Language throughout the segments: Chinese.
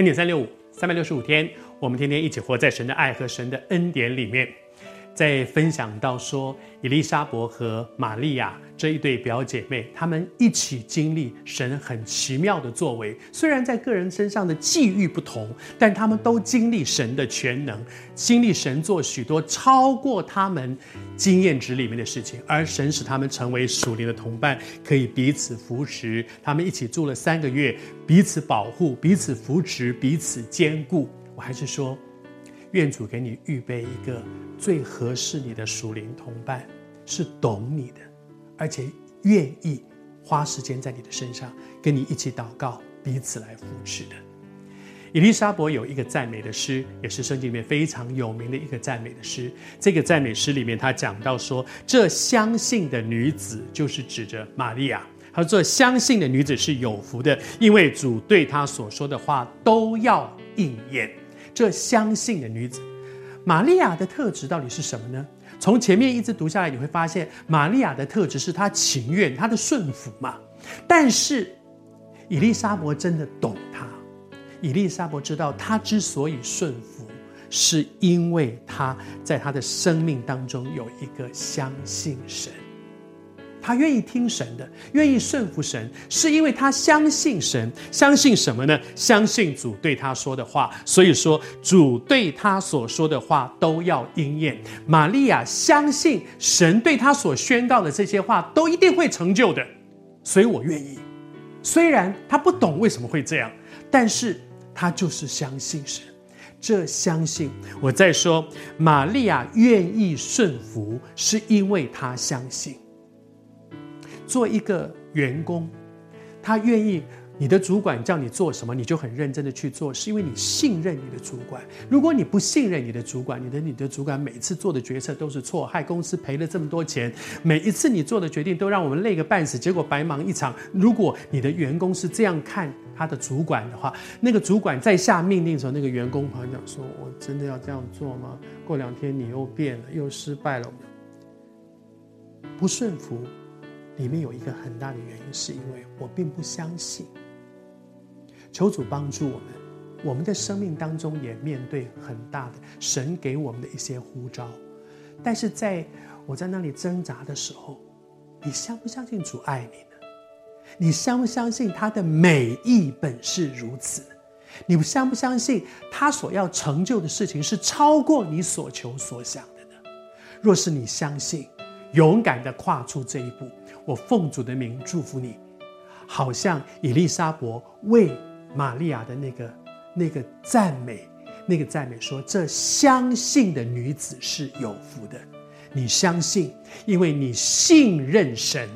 恩典三六五，三百六十五天，我们天天一起活在神的爱和神的恩典里面。在分享到说，伊丽莎伯和玛利亚这一对表姐妹，她们一起经历神很奇妙的作为。虽然在个人身上的际遇不同，但她们都经历神的全能，经历神做许多超过他们经验值里面的事情。而神使他们成为属灵的同伴，可以彼此扶持。他们一起住了三个月，彼此保护，彼此扶持，彼此坚固。我还是说。愿主给你预备一个最合适你的属灵同伴，是懂你的，而且愿意花时间在你的身上，跟你一起祷告，彼此来扶持的。以利沙伯有一个赞美的诗，也是圣经里面非常有名的一个赞美的诗。这个赞美诗里面，他讲到说，这相信的女子就是指着玛利亚。他说，这相信的女子是有福的，因为主对她所说的话都要应验。这相信的女子，玛利亚的特质到底是什么呢？从前面一直读下来，你会发现玛利亚的特质是她情愿，她的顺服嘛。但是伊丽莎伯真的懂她，伊丽莎伯知道她之所以顺服，是因为她在她的生命当中有一个相信神。他愿意听神的，愿意顺服神，是因为他相信神。相信什么呢？相信主对他说的话。所以说，主对他所说的话都要应验。玛利亚相信神对他所宣告的这些话都一定会成就的。所以我愿意。虽然他不懂为什么会这样，但是他就是相信神。这相信，我再说，玛利亚愿意顺服，是因为他相信。做一个员工，他愿意你的主管叫你做什么，你就很认真的去做，是因为你信任你的主管。如果你不信任你的主管，你的你的主管每次做的决策都是错，害公司赔了这么多钱，每一次你做的决定都让我们累个半死，结果白忙一场。如果你的员工是这样看他的主管的话，那个主管在下命令的时候，那个员工朋友讲说：“我真的要这样做吗？”过两天你又变了，又失败了，不顺服。里面有一个很大的原因，是因为我并不相信。求主帮助我们，我们的生命当中也面对很大的神给我们的一些呼召，但是在我在那里挣扎的时候，你相不相信主爱你呢？你相不相信他的美意本是如此？你相不相信他所要成就的事情是超过你所求所想的呢？若是你相信，勇敢的跨出这一步。我奉主的名祝福你，好像以利沙伯为玛利亚的那个那个赞美，那个赞美说：“这相信的女子是有福的。”你相信，因为你信任神，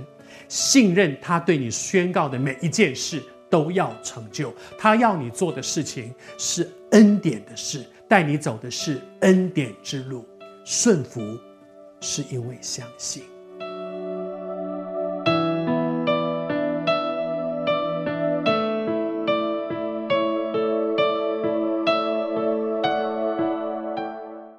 信任他对你宣告的每一件事都要成就。他要你做的事情是恩典的事，带你走的是恩典之路。顺服是因为相信。